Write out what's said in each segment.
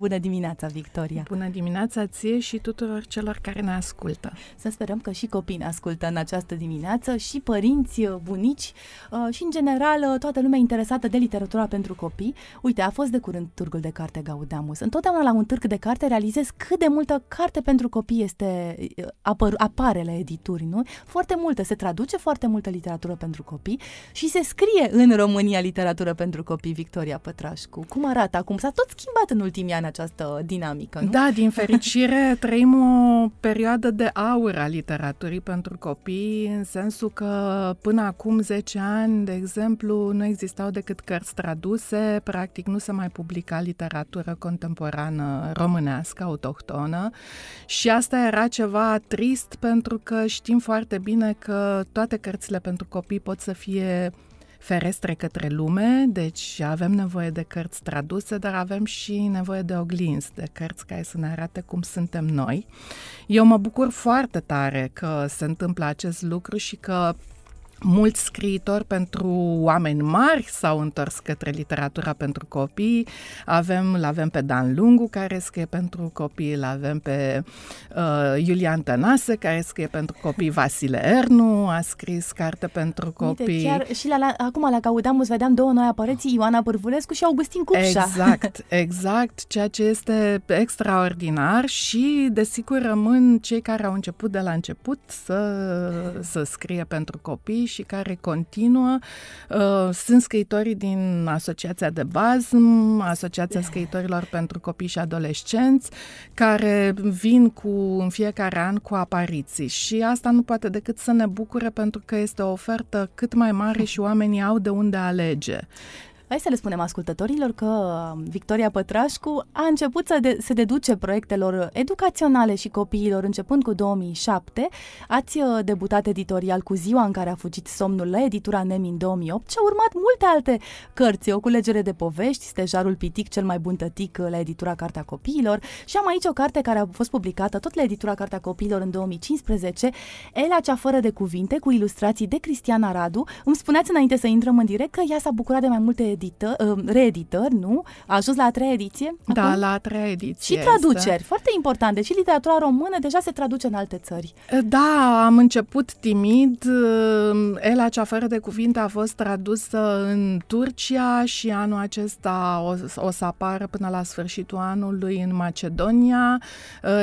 Bună dimineața, Victoria! Bună dimineața ție și tuturor celor care ne ascultă! Să sperăm că și copiii ne ascultă în această dimineață, și părinți, uh, bunici uh, și, în general, uh, toată lumea interesată de literatura pentru copii. Uite, a fost de curând Târgul de Carte Gaudamus. Întotdeauna la un târg de carte realizez cât de multă carte pentru copii este, apăr, apare la edituri, nu? Foarte multă, se traduce foarte multă literatură pentru copii și se scrie în România literatură pentru copii, Victoria Pătrașcu. Cum arată acum? S-a tot schimbat în ultimii ani această dinamică, nu? Da, din fericire trăim o perioadă de aur a literaturii pentru copii, în sensul că până acum 10 ani, de exemplu, nu existau decât cărți traduse, practic nu se mai publica literatură contemporană românească, autohtonă și asta era ceva trist pentru că știm foarte bine că toate cărțile pentru copii pot să fie ferestre către lume, deci avem nevoie de cărți traduse, dar avem și nevoie de oglinzi, de cărți care să ne arate cum suntem noi. Eu mă bucur foarte tare că se întâmplă acest lucru și că Mulți scriitori pentru oameni mari s-au întors către literatura pentru copii. Avem, l avem pe Dan Lungu, care scrie pentru copii, îl avem pe uh, Iulian Tănase, care scrie pentru copii, Vasile Ernu a scris carte pentru copii. Uite, chiar și la, la, acum la Gaudamus vedeam două noi apariții, Ioana Pârvulescu și Augustin Cupșa. Exact, exact, ceea ce este extraordinar și, desigur, rămân cei care au început de la început să, să scrie pentru copii și care continuă. Uh, sunt scriitorii din Asociația de Bazm, Asociația Scriitorilor pentru Copii și Adolescenți, care vin cu în fiecare an cu apariții și asta nu poate decât să ne bucure pentru că este o ofertă cât mai mare și oamenii au de unde alege. Hai să le spunem ascultătorilor că um, Victoria Pătrașcu a început să de- se deduce proiectelor educaționale și copiilor începând cu 2007. Ați uh, debutat editorial cu ziua în care a fugit somnul la editura Nemi în 2008 și au urmat multe alte cărți, o culegere de povești, Stejarul Pitic, cel mai bun tătic uh, la editura Cartea Copiilor și am aici o carte care a fost publicată tot la editura Cartea Copiilor în 2015, Ela cea fără de cuvinte, cu ilustrații de Cristiana Radu. Îmi spuneați înainte să intrăm în direct că ea s-a bucurat de mai multe edită, uh, reeditări, nu? A ajuns la a treia ediție? Da, acum? la a treia ediție. Și traduceri, este. foarte important. Deci literatura română deja se traduce în alte țări. Da, am început timid. Ela cea fără de cuvinte a fost tradusă în Turcia și anul acesta o, o să apară până la sfârșitul anului în Macedonia.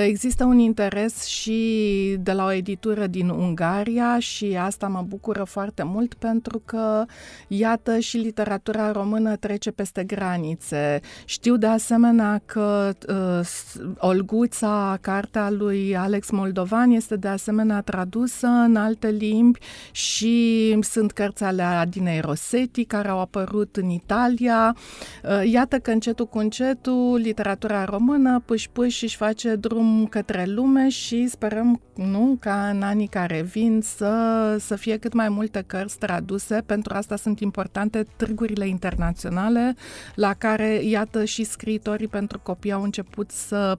Există un interes și de la o editură din Ungaria și asta mă bucură foarte mult pentru că, iată, și literatura română română trece peste granițe. Știu de asemenea că uh, Olguța, cartea lui Alex Moldovan, este de asemenea tradusă în alte limbi și sunt cărți ale Adinei Rossetti care au apărut în Italia. Uh, iată că încetul cu încetul literatura română pâși pâși își face drum către lume și sperăm nu ca în anii care vin să, să fie cât mai multe cărți traduse. Pentru asta sunt importante târgurile internaționale internaționale, la care, iată, și scriitorii pentru copii au început să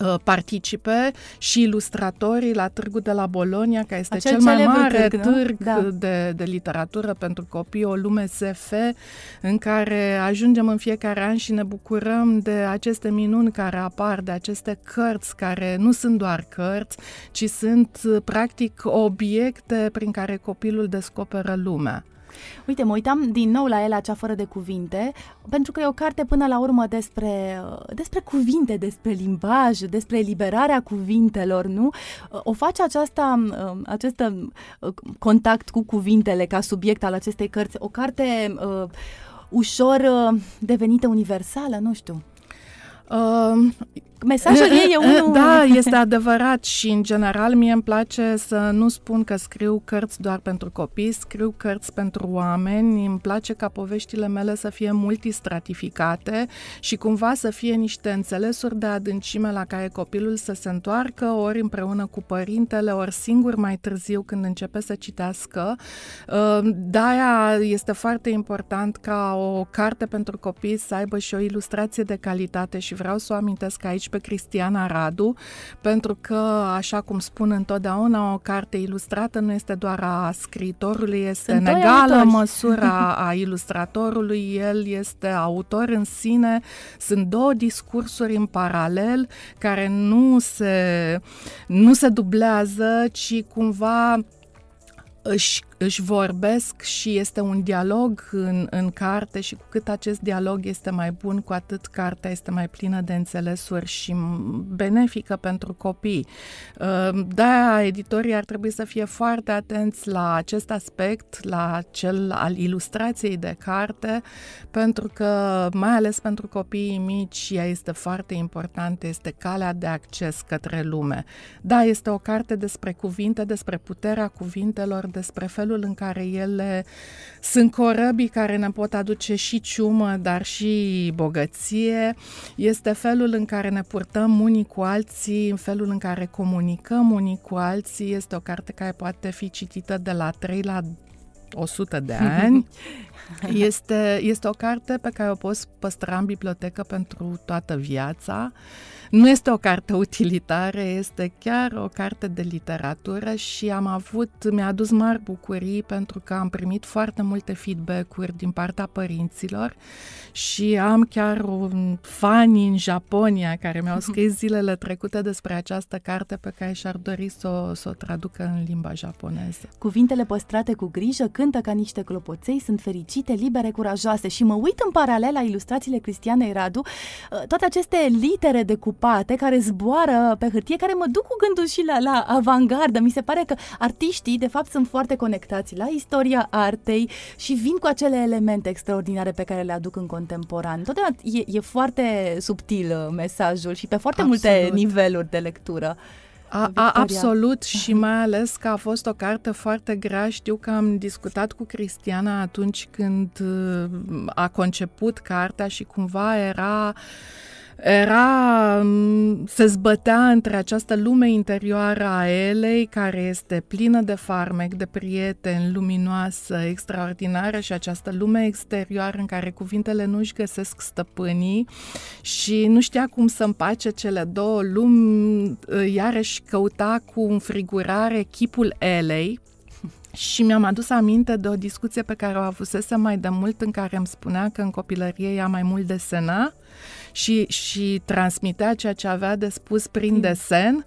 uh, participe și ilustratorii la Târgul de la Bolonia, care este Acel cel mai mare târg, târg da. de, de literatură pentru copii, o lume SF, în care ajungem în fiecare an și ne bucurăm de aceste minuni care apar, de aceste cărți care nu sunt doar cărți, ci sunt practic obiecte prin care copilul descoperă lumea. Uite, mă uitam din nou la el, cea fără de cuvinte, pentru că e o carte până la urmă despre, despre cuvinte, despre limbaj, despre eliberarea cuvintelor, nu? O face aceasta, acest contact cu cuvintele ca subiect al acestei cărți, o carte uh, ușor uh, devenită universală, nu știu. Uh, Mesajul ei e unul... Da, este adevărat și în general mie îmi place să nu spun că scriu cărți doar pentru copii, scriu cărți pentru oameni, îmi place ca poveștile mele să fie multistratificate și cumva să fie niște înțelesuri de adâncime la care copilul să se întoarcă ori împreună cu părintele, ori singur mai târziu când începe să citească. Uh, de-aia este foarte important ca o carte pentru copii să aibă și o ilustrație de calitate și și vreau să o amintesc aici pe Cristiana Radu, pentru că, așa cum spun întotdeauna, o carte ilustrată nu este doar a scriitorului, este Sunt în egală autori. măsură a ilustratorului, el este autor în sine, sunt două discursuri în paralel care nu se, nu se dublează, ci cumva își își vorbesc și este un dialog în, în carte și cu cât acest dialog este mai bun, cu atât cartea este mai plină de înțelesuri și benefică pentru copii. Ă, da, editorii ar trebui să fie foarte atenți la acest aspect, la cel al ilustrației de carte, pentru că, mai ales pentru copiii mici, ea este foarte importantă, este calea de acces către lume. Da, este o carte despre cuvinte, despre puterea cuvintelor, despre felul felul în care ele sunt corăbii care ne pot aduce și ciumă, dar și bogăție. Este felul în care ne purtăm unii cu alții, în felul în care comunicăm unii cu alții. Este o carte care poate fi citită de la 3 la 100 de ani. Este, este o carte pe care o poți păstra în bibliotecă pentru toată viața. Nu este o carte utilitară, este chiar o carte de literatură și am avut, mi-a adus mari bucurii pentru că am primit foarte multe feedback-uri din partea părinților și am chiar un fani în Japonia care mi-au scris zilele trecute despre această carte pe care și-ar dori să o, să o traducă în limba japoneză. Cuvintele păstrate cu grijă cântă ca niște clopoței, sunt fericite, libere, curajoase și mă uit în paralel la ilustrațiile Cristianei Radu, toate aceste litere de cupa spate, care zboară pe hârtie, care mă duc cu gândul și la, la avangardă. Mi se pare că artiștii, de fapt, sunt foarte conectați la istoria artei și vin cu acele elemente extraordinare pe care le aduc în contemporan. Totdeauna e, e foarte subtil uh, mesajul și pe foarte Absolut. multe niveluri de lectură. A, a, absolut și mai ales că a fost o carte foarte grea. Știu că am discutat cu Cristiana atunci când uh, a conceput cartea și cumva era uh, era, mm, se zbătea între această lume interioară a Elei, care este plină de farmec, de prieteni, luminoasă, extraordinară, și această lume exterioară în care cuvintele nu își găsesc stăpânii și nu știa cum să împace cele două lumi, iarăși căuta cu înfrigurare chipul Elei, și mi-am adus aminte de o discuție pe care o avusese mai de mult în care îmi spunea că în copilărie ea mai mult desena și, și transmitea ceea ce avea de spus prin desen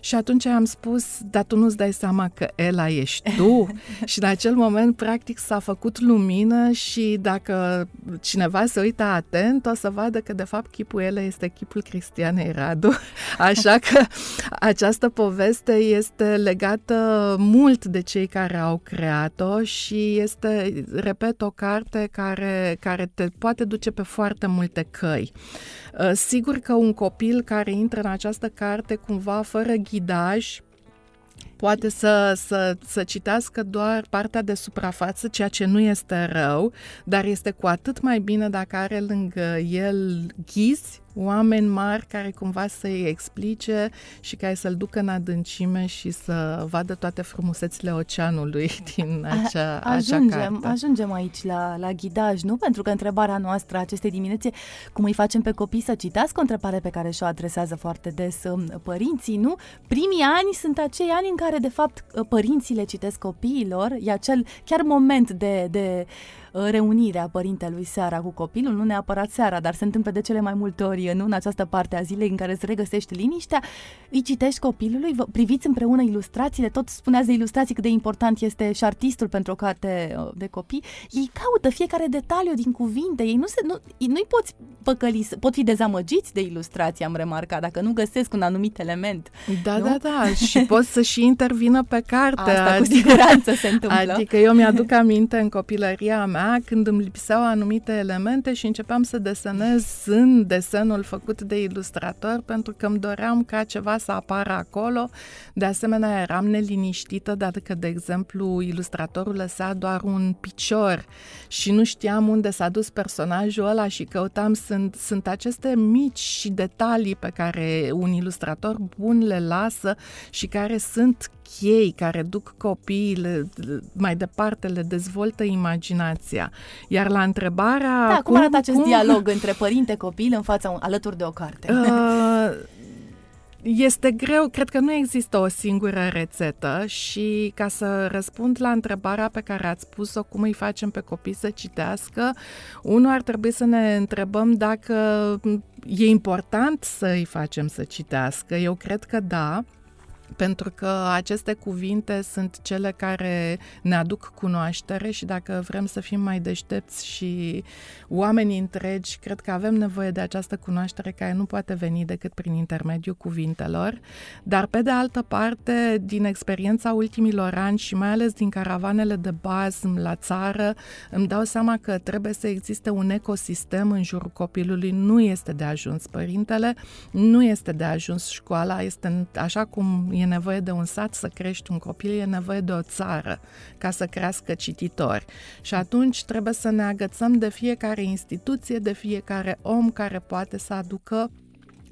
și atunci am spus, dar tu nu-ți dai seama că Ela ești tu? și în acel moment, practic, s-a făcut lumină și dacă cineva se uită atent, o să vadă că, de fapt, chipul Ela este chipul Cristianei Radu. Așa că această poveste este legată mult de cei care au creat-o și este, repet, o carte care, care te poate duce pe foarte multe căi. Uh, sigur că un copil care intră în această carte cumva fără ghidaj, poate să, să, să citească doar partea de suprafață, ceea ce nu este rău, dar este cu atât mai bine dacă are lângă el ghizi oameni mari care cumva să-i explice și care să-l ducă în adâncime și să vadă toate frumusețile oceanului din acea, A, ajungem, acea carte. Ajungem aici la, la ghidaj, nu? Pentru că întrebarea noastră acestei dimineți cum îi facem pe copii să citească, o întrebare pe care și-o adresează foarte des um, părinții, nu? Primii ani sunt acei ani în care, de fapt, părinții le citesc copiilor, e acel chiar moment de, de Uh, reunirea părintelui seara cu copilul, nu neapărat seara, dar se întâmplă de cele mai multe ori, nu în această parte a zilei în care îți regăsești liniștea, îi citești copilului, vă priviți împreună ilustrațiile, tot spuneați de ilustrații cât de important este și artistul pentru o carte uh, de copii, ei caută fiecare detaliu din cuvinte, ei nu se, nu, nu-i poți păcăli, pot fi dezamăgiți de ilustrație, am remarcat, dacă nu găsesc un anumit element. Da, nu? da, da, și pot să și intervină pe carte. Asta adică, cu siguranță se întâmplă. Adică eu mi-aduc aminte în copilăria mea mea când îmi lipseau anumite elemente și începeam să desenez în desenul făcut de ilustrator pentru că îmi doream ca ceva să apară acolo. De asemenea, eram neliniștită dacă, de exemplu, ilustratorul lăsa doar un picior și nu știam unde s-a dus personajul ăla și căutam. Sunt, sunt aceste mici detalii pe care un ilustrator bun le lasă și care sunt ei care duc copiii mai departe, le dezvoltă imaginația. Iar la întrebarea... Da, cum, cum arată acest cum... dialog între părinte-copil în fața alături de o carte? Uh, este greu, cred că nu există o singură rețetă și ca să răspund la întrebarea pe care ați pus-o, cum îi facem pe copii să citească, unul ar trebui să ne întrebăm dacă e important să îi facem să citească. Eu cred că da, pentru că aceste cuvinte sunt cele care ne aduc cunoaștere și dacă vrem să fim mai deștepți și oamenii întregi, cred că avem nevoie de această cunoaștere care nu poate veni decât prin intermediul cuvintelor. Dar pe de altă parte, din experiența ultimilor ani și mai ales din caravanele de bază la țară, îmi dau seama că trebuie să existe un ecosistem în jurul copilului. Nu este de ajuns părintele, nu este de ajuns școala, este așa cum e nevoie de un sat să crești un copil, e nevoie de o țară ca să crească cititori. Și atunci trebuie să ne agățăm de fiecare instituție, de fiecare om care poate să aducă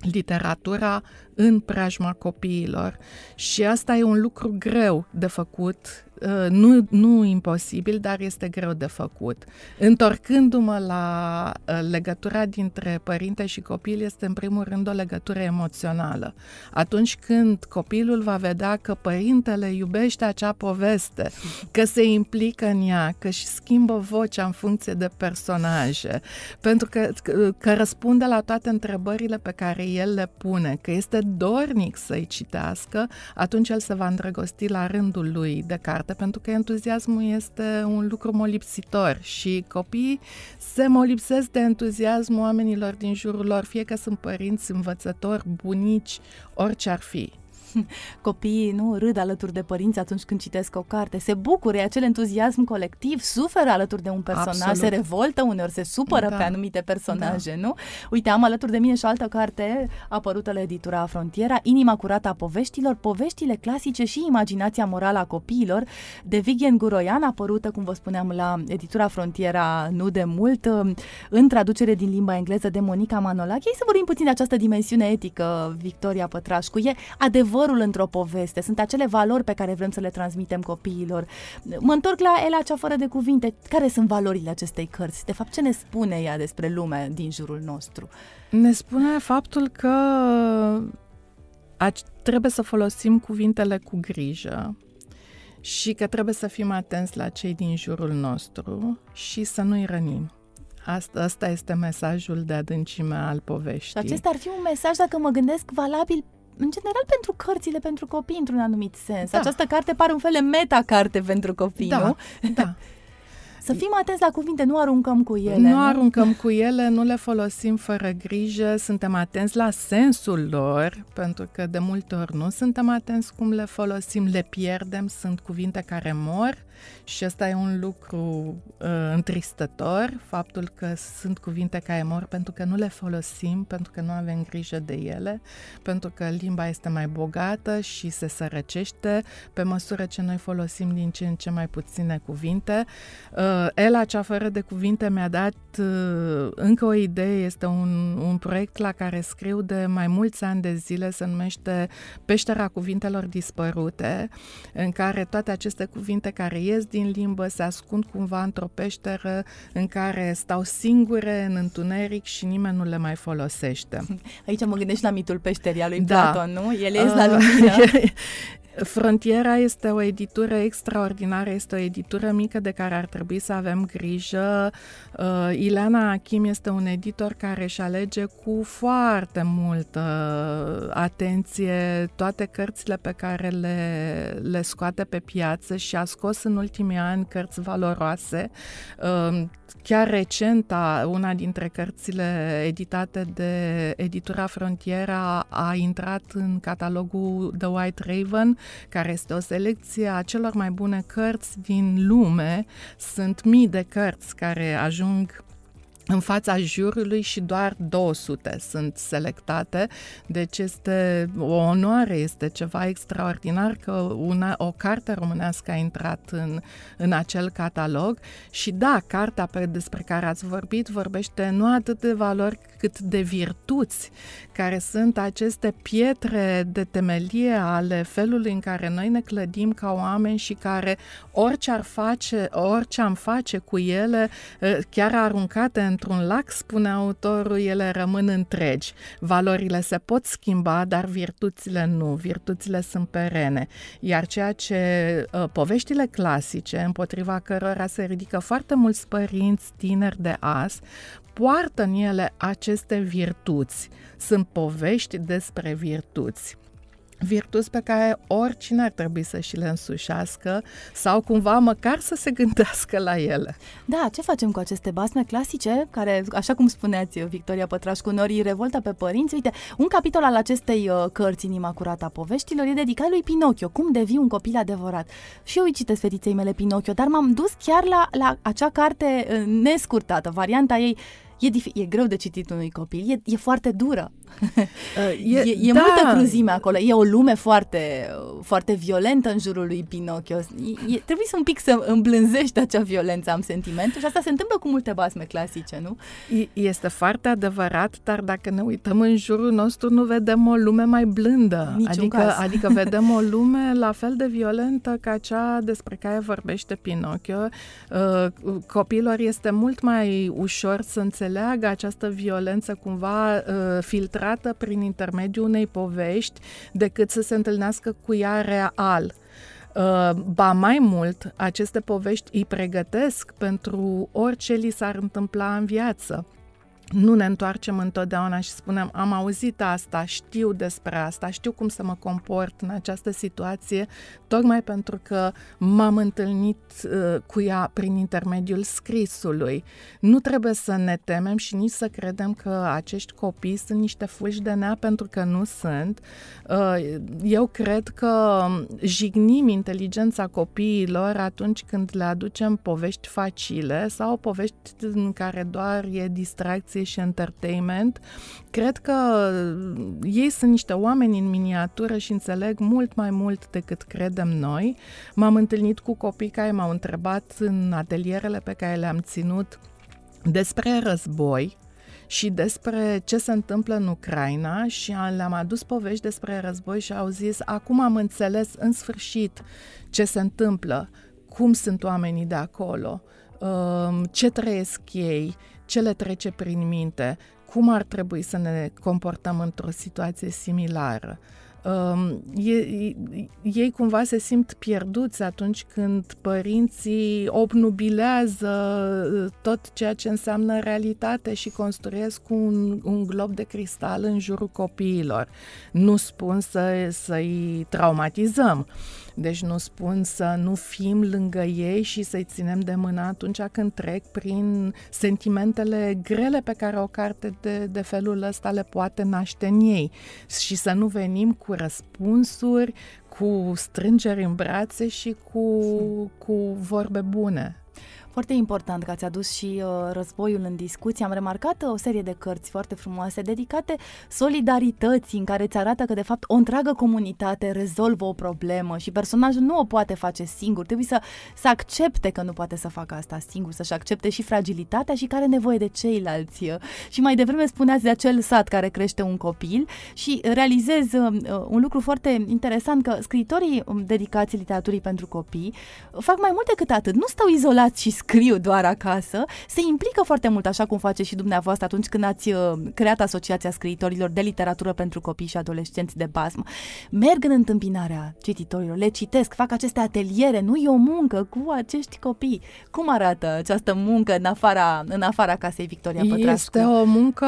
literatura în preajma copiilor. Și asta e un lucru greu de făcut Uh, nu, nu imposibil, dar este greu de făcut. Întorcându-mă la uh, legătura dintre părinte și copil, este în primul rând o legătură emoțională. Atunci când copilul va vedea că părintele iubește acea poveste, că se implică în ea, că și schimbă vocea în funcție de personaje, pentru că, că răspunde la toate întrebările pe care el le pune, că este dornic să-i citească, atunci el se va îndrăgosti la rândul lui de carte departe, pentru că entuziasmul este un lucru molipsitor și copiii se molipsesc de entuziasmul oamenilor din jurul lor, fie că sunt părinți, învățători, bunici, orice ar fi. Copiii nu râd alături de părinți atunci când citesc o carte, se bucură, e acel entuziasm colectiv, suferă alături de un personaj, Absolut. se revoltă uneori, se supără da. pe anumite personaje, da. nu? Uite, am alături de mine și o altă carte apărută la editura Frontiera, Inima curată a poveștilor, poveștile clasice și imaginația morală a copiilor, de Vigen Guroian, apărută, cum vă spuneam, la editura Frontiera nu de mult, în traducere din limba engleză de Monica Manolache. Să vorbim puțin de această dimensiune etică, Victoria Pătrașcu. E adevăr adevărul într-o poveste, sunt acele valori pe care vrem să le transmitem copiilor. Mă întorc la Ela cea fără de cuvinte. Care sunt valorile acestei cărți? De fapt, ce ne spune ea despre lumea din jurul nostru? Ne spune faptul că trebuie să folosim cuvintele cu grijă și că trebuie să fim atenți la cei din jurul nostru și să nu-i rănim. Asta, asta este mesajul de adâncime al poveștii. Și acesta ar fi un mesaj, dacă mă gândesc, valabil în general pentru cărțile pentru copii într-un anumit sens. Da. Această carte pare un fel de meta-carte pentru copii, da, nu? Da. Să fim atenți la cuvinte, nu aruncăm cu ele. Nu, nu aruncăm cu ele, nu le folosim fără grijă, suntem atenți la sensul lor, pentru că de multe ori nu suntem atenți cum le folosim, le pierdem, sunt cuvinte care mor și ăsta e un lucru uh, întristător, faptul că sunt cuvinte care mor pentru că nu le folosim, pentru că nu avem grijă de ele, pentru că limba este mai bogată și se sărăcește pe măsură ce noi folosim din ce în ce mai puține cuvinte. Uh, Ela, cea fără de cuvinte, mi-a dat uh, încă o idee, este un, un proiect la care scriu de mai mulți ani de zile, se numește Peștera cuvintelor dispărute, în care toate aceste cuvinte care ies din limbă, se ascund cumva într-o peșteră în care stau singure în întuneric și nimeni nu le mai folosește. Aici mă gândesc la mitul peșterii lui da. Platon, nu? El ies uh, la lumină. Frontiera este o editură extraordinară, este o editură mică de care ar trebui să avem grijă. Uh, Ileana Achim este un editor care își alege cu foarte multă atenție toate cărțile pe care le, le scoate pe piață și a scos în ultimii ani cărți valoroase. Uh, chiar recent, una dintre cărțile editate de editura Frontiera a intrat în catalogul The White Raven, care este o selecție a celor mai bune cărți din lume. Sunt mii de cărți care ajung în fața jurului și doar 200 sunt selectate, deci este o onoare, este ceva extraordinar că una, o carte românească a intrat în, în acel catalog. Și da, cartea pe, despre care ați vorbit vorbește nu atât de valori cât de virtuți, care sunt aceste pietre de temelie ale felului în care noi ne clădim ca oameni și care orice ar face, orice am face cu ele, eh, chiar aruncate într-un lac, spune autorul, ele rămân întregi. Valorile se pot schimba, dar virtuțile nu. Virtuțile sunt perene. Iar ceea ce uh, poveștile clasice, împotriva cărora se ridică foarte mulți părinți tineri de azi, poartă în ele aceste virtuți. Sunt povești despre virtuți virtuți pe care oricine ar trebui să și le însușească sau cumva măcar să se gândească la ele. Da, ce facem cu aceste basme clasice care, așa cum spuneați, Victoria Pătrașcu, norii revoltă pe părinți? Uite, un capitol al acestei uh, cărți, Inima curată a poveștilor, e dedicat lui Pinocchio, cum devii un copil adevărat. Și eu îi citesc fetiței mele Pinocchio, dar m-am dus chiar la, la acea carte uh, nescurtată, varianta ei e, dif- e greu de citit unui copil, e, e foarte dură. Uh, e, e, e da. multă cruzime acolo, e o lume foarte, foarte violentă în jurul lui Pinocchio. E, e, trebuie să un pic să îmblânzești acea violență, am sentimentul și asta se întâmplă cu multe basme clasice, nu? Este foarte adevărat, dar dacă ne uităm în jurul nostru, nu vedem o lume mai blândă. Niciun adică, caz. adică vedem o lume la fel de violentă ca cea despre care vorbește Pinocchio. Uh, copilor este mult mai ușor să înțeleagă această violență cumva uh, filtrată prin intermediul unei povești decât să se întâlnească cu ea real. Uh, ba mai mult, aceste povești îi pregătesc pentru orice li s-ar întâmpla în viață nu ne întoarcem întotdeauna și spunem am auzit asta, știu despre asta, știu cum să mă comport în această situație, tocmai pentru că m-am întâlnit uh, cu ea prin intermediul scrisului. Nu trebuie să ne temem și nici să credem că acești copii sunt niște fulgi de nea pentru că nu sunt. Uh, eu cred că jignim inteligența copiilor atunci când le aducem povești facile sau povești în care doar e distracție educație și entertainment. Cred că ei sunt niște oameni în miniatură și înțeleg mult mai mult decât credem noi. M-am întâlnit cu copii care m-au întrebat în atelierele pe care le-am ținut despre război, și despre ce se întâmplă în Ucraina și le-am adus povești despre război și au zis, acum am înțeles în sfârșit ce se întâmplă, cum sunt oamenii de acolo, um, ce trăiesc ei, ce le trece prin minte, cum ar trebui să ne comportăm într-o situație similară. Um, ei cumva se simt pierduți atunci când părinții obnubilează uh, tot ceea ce înseamnă realitate și construiesc un, un glob de cristal în jurul copiilor. Nu spun să, să-i traumatizăm, deci nu spun să nu fim lângă ei și să-i ținem de mână atunci când trec prin sentimentele grele pe care o carte de, de felul ăsta le poate naște în ei și să nu venim cu răspunsuri, cu strângeri în brațe și cu, cu vorbe bune. Foarte important că ați adus și uh, războiul în discuție. Am remarcat uh, o serie de cărți foarte frumoase dedicate solidarității, în care îți arată că, de fapt, o întreagă comunitate rezolvă o problemă și personajul nu o poate face singur. Trebuie să, să accepte că nu poate să facă asta singur, să-și accepte și fragilitatea și care are nevoie de ceilalți. Și mai devreme spuneați de acel sat care crește un copil și realizez uh, uh un lucru foarte interesant că scriitorii um, dedicați literaturii pentru copii fac mai mult decât atât. Nu stau izolați și scriu doar acasă, se implică foarte mult, așa cum face și dumneavoastră atunci când ați uh, creat Asociația Scriitorilor de Literatură pentru Copii și Adolescenți de Basm. Merg în întâmpinarea cititorilor, le citesc, fac aceste ateliere, nu e o muncă cu acești copii. Cum arată această muncă în afara, în afara casei Victoria Pătrascu? Este o muncă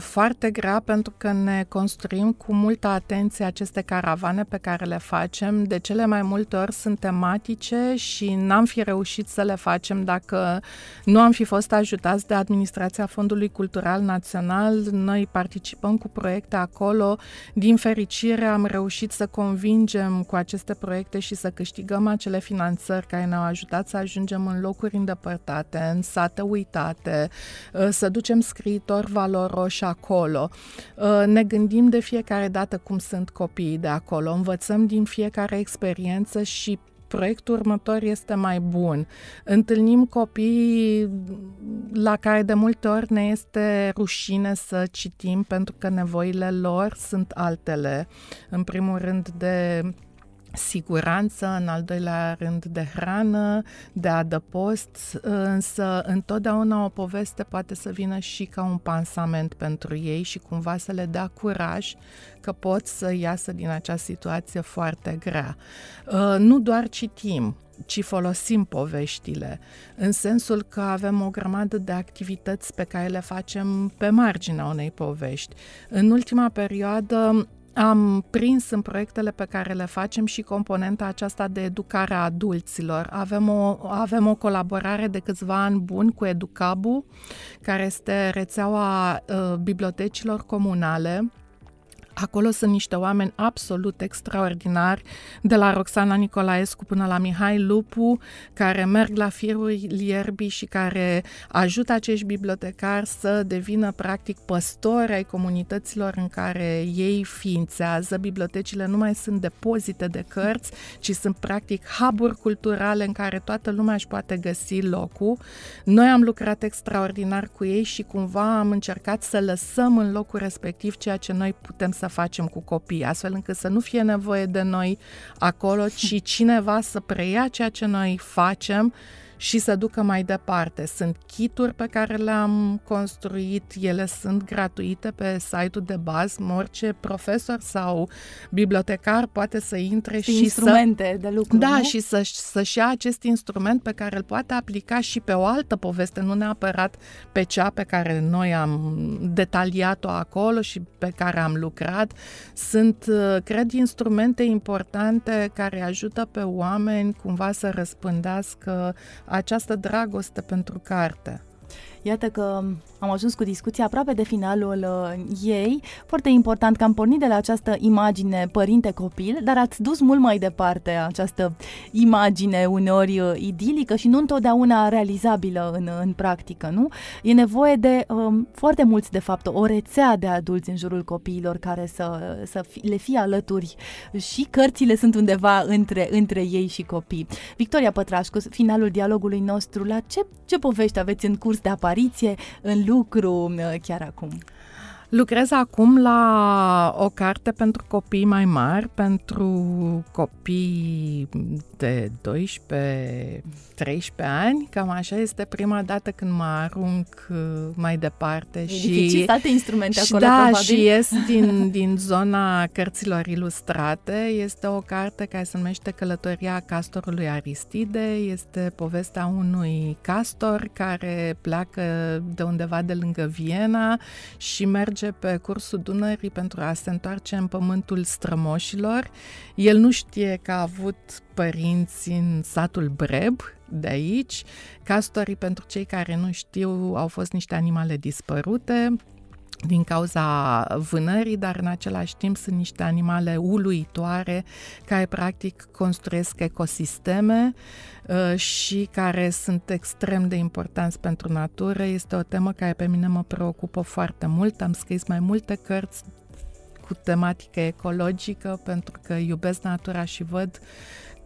foarte grea pentru că ne construim cu multă atenție aceste caravane pe care le facem. De cele mai multe ori sunt tematice și n-am fi reușit să le facem dacă nu am fi fost ajutați de Administrația Fondului Cultural Național, noi participăm cu proiecte acolo. Din fericire am reușit să convingem cu aceste proiecte și să câștigăm acele finanțări care ne-au ajutat să ajungem în locuri îndepărtate, în sate uitate, uh, să ducem scriitori valoroși acolo. Uh, ne gândim de fiecare dată cum sunt copiii de acolo, învățăm din fiecare experiență și proiectul următor este mai bun. Întâlnim copii la care de multe ori ne este rușine să citim pentru că nevoile lor sunt altele. În primul rând de siguranță, în al doilea rând de hrană, de adăpost, însă întotdeauna o poveste poate să vină și ca un pansament pentru ei și cumva să le dea curaj că pot să iasă din acea situație foarte grea. Uh, nu doar citim, ci folosim poveștile, în sensul că avem o grămadă de activități pe care le facem pe marginea unei povești. În ultima perioadă am prins în proiectele pe care le facem și componenta aceasta de educare a adulților. Avem o, avem o colaborare de câțiva ani buni cu Educabu, care este rețeaua uh, bibliotecilor comunale Acolo sunt niște oameni absolut extraordinari, de la Roxana Nicolaescu până la Mihai Lupu, care merg la firul ierbii și care ajută acești bibliotecari să devină practic păstori ai comunităților în care ei ființează. Bibliotecile nu mai sunt depozite de cărți, ci sunt practic hub culturale în care toată lumea își poate găsi locul. Noi am lucrat extraordinar cu ei și cumva am încercat să lăsăm în locul respectiv ceea ce noi putem să facem cu copii, astfel încât să nu fie nevoie de noi acolo, ci cineva să preia ceea ce noi facem și să ducă mai departe. Sunt kituri pe care le-am construit, ele sunt gratuite pe site-ul de bază, orice profesor sau bibliotecar poate să intre și instrumente să, de lucru. Da, nu? și să, să-și ia acest instrument pe care îl poate aplica și pe o altă poveste, nu neapărat pe cea pe care noi am detaliat-o acolo și pe care am lucrat. Sunt, cred, instrumente importante care ajută pe oameni cumva să răspândească această dragoste pentru carte. Iată că am ajuns cu discuția aproape de finalul uh, ei. Foarte important că am pornit de la această imagine părinte-copil, dar ați dus mult mai departe această imagine uneori uh, idilică și nu întotdeauna realizabilă în, în practică, nu? E nevoie de um, foarte mulți, de fapt, o rețea de adulți în jurul copiilor care să, să fi, le fie alături și cărțile sunt undeva între, între ei și copii. Victoria Pătrașcu, finalul dialogului nostru, la ce, ce povești aveți în curs de apariție, în lucru uh, chiar acum? Lucrez acum la o carte pentru copii mai mari, pentru copii de 12-13 ani. Cam așa este prima dată când mă arunc uh, mai departe. E și dificil, alte instrumente și acolo, Da, probabil. și ies din, din zona cărților ilustrate. Este o carte care se numește Călătoria castorului Aristide. Este povestea unui castor care pleacă de undeva de lângă Viena și merge merge pe cursul Dunării pentru a se întoarce în pământul strămoșilor. El nu știe că a avut părinți în satul Breb, de aici. Castorii, pentru cei care nu știu, au fost niște animale dispărute, din cauza vânării, dar în același timp sunt niște animale uluitoare care practic construiesc ecosisteme uh, și care sunt extrem de importanți pentru natură. Este o temă care pe mine mă preocupă foarte mult. Am scris mai multe cărți cu tematică ecologică pentru că iubesc natura și văd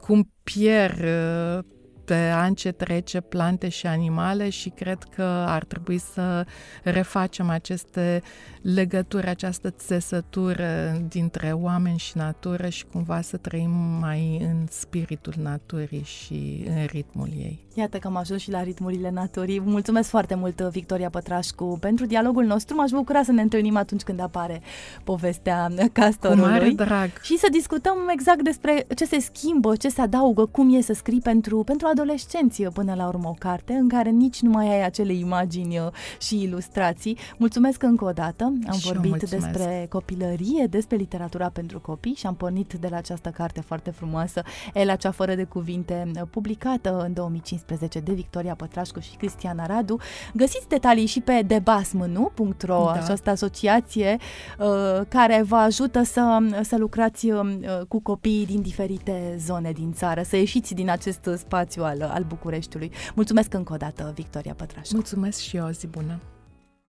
cum pierd uh, pe an ce trece plante și animale și cred că ar trebui să refacem aceste legături, această țesătură dintre oameni și natură și cumva să trăim mai în spiritul naturii și în ritmul ei. Iată că am ajuns și la ritmurile naturii. Mulțumesc foarte mult, Victoria Pătrașcu, pentru dialogul nostru. M-aș bucura să ne întâlnim atunci când apare povestea castorului. Cu mare drag! Și să discutăm exact despre ce se schimbă, ce se adaugă, cum e să scrii pentru, pentru adolescenți adolescenți până la urmă o carte în care nici nu mai ai acele imagini și ilustrații. Mulțumesc încă o dată. Am și vorbit mulțumesc. despre copilărie, despre literatura pentru copii și am pornit de la această carte foarte frumoasă, Ela cea fără de cuvinte, publicată în 2015 de Victoria Pătrașcu și Cristiana Radu. Găsiți detalii și pe debasmnu.ro, da. această asociație uh, care vă ajută să, să lucrați uh, cu copiii din diferite zone din țară, să ieșiți din acest spațiu al, al Bucureștiului. Mulțumesc încă o dată, Victoria Pătrașcu. Mulțumesc și eu, zi bună!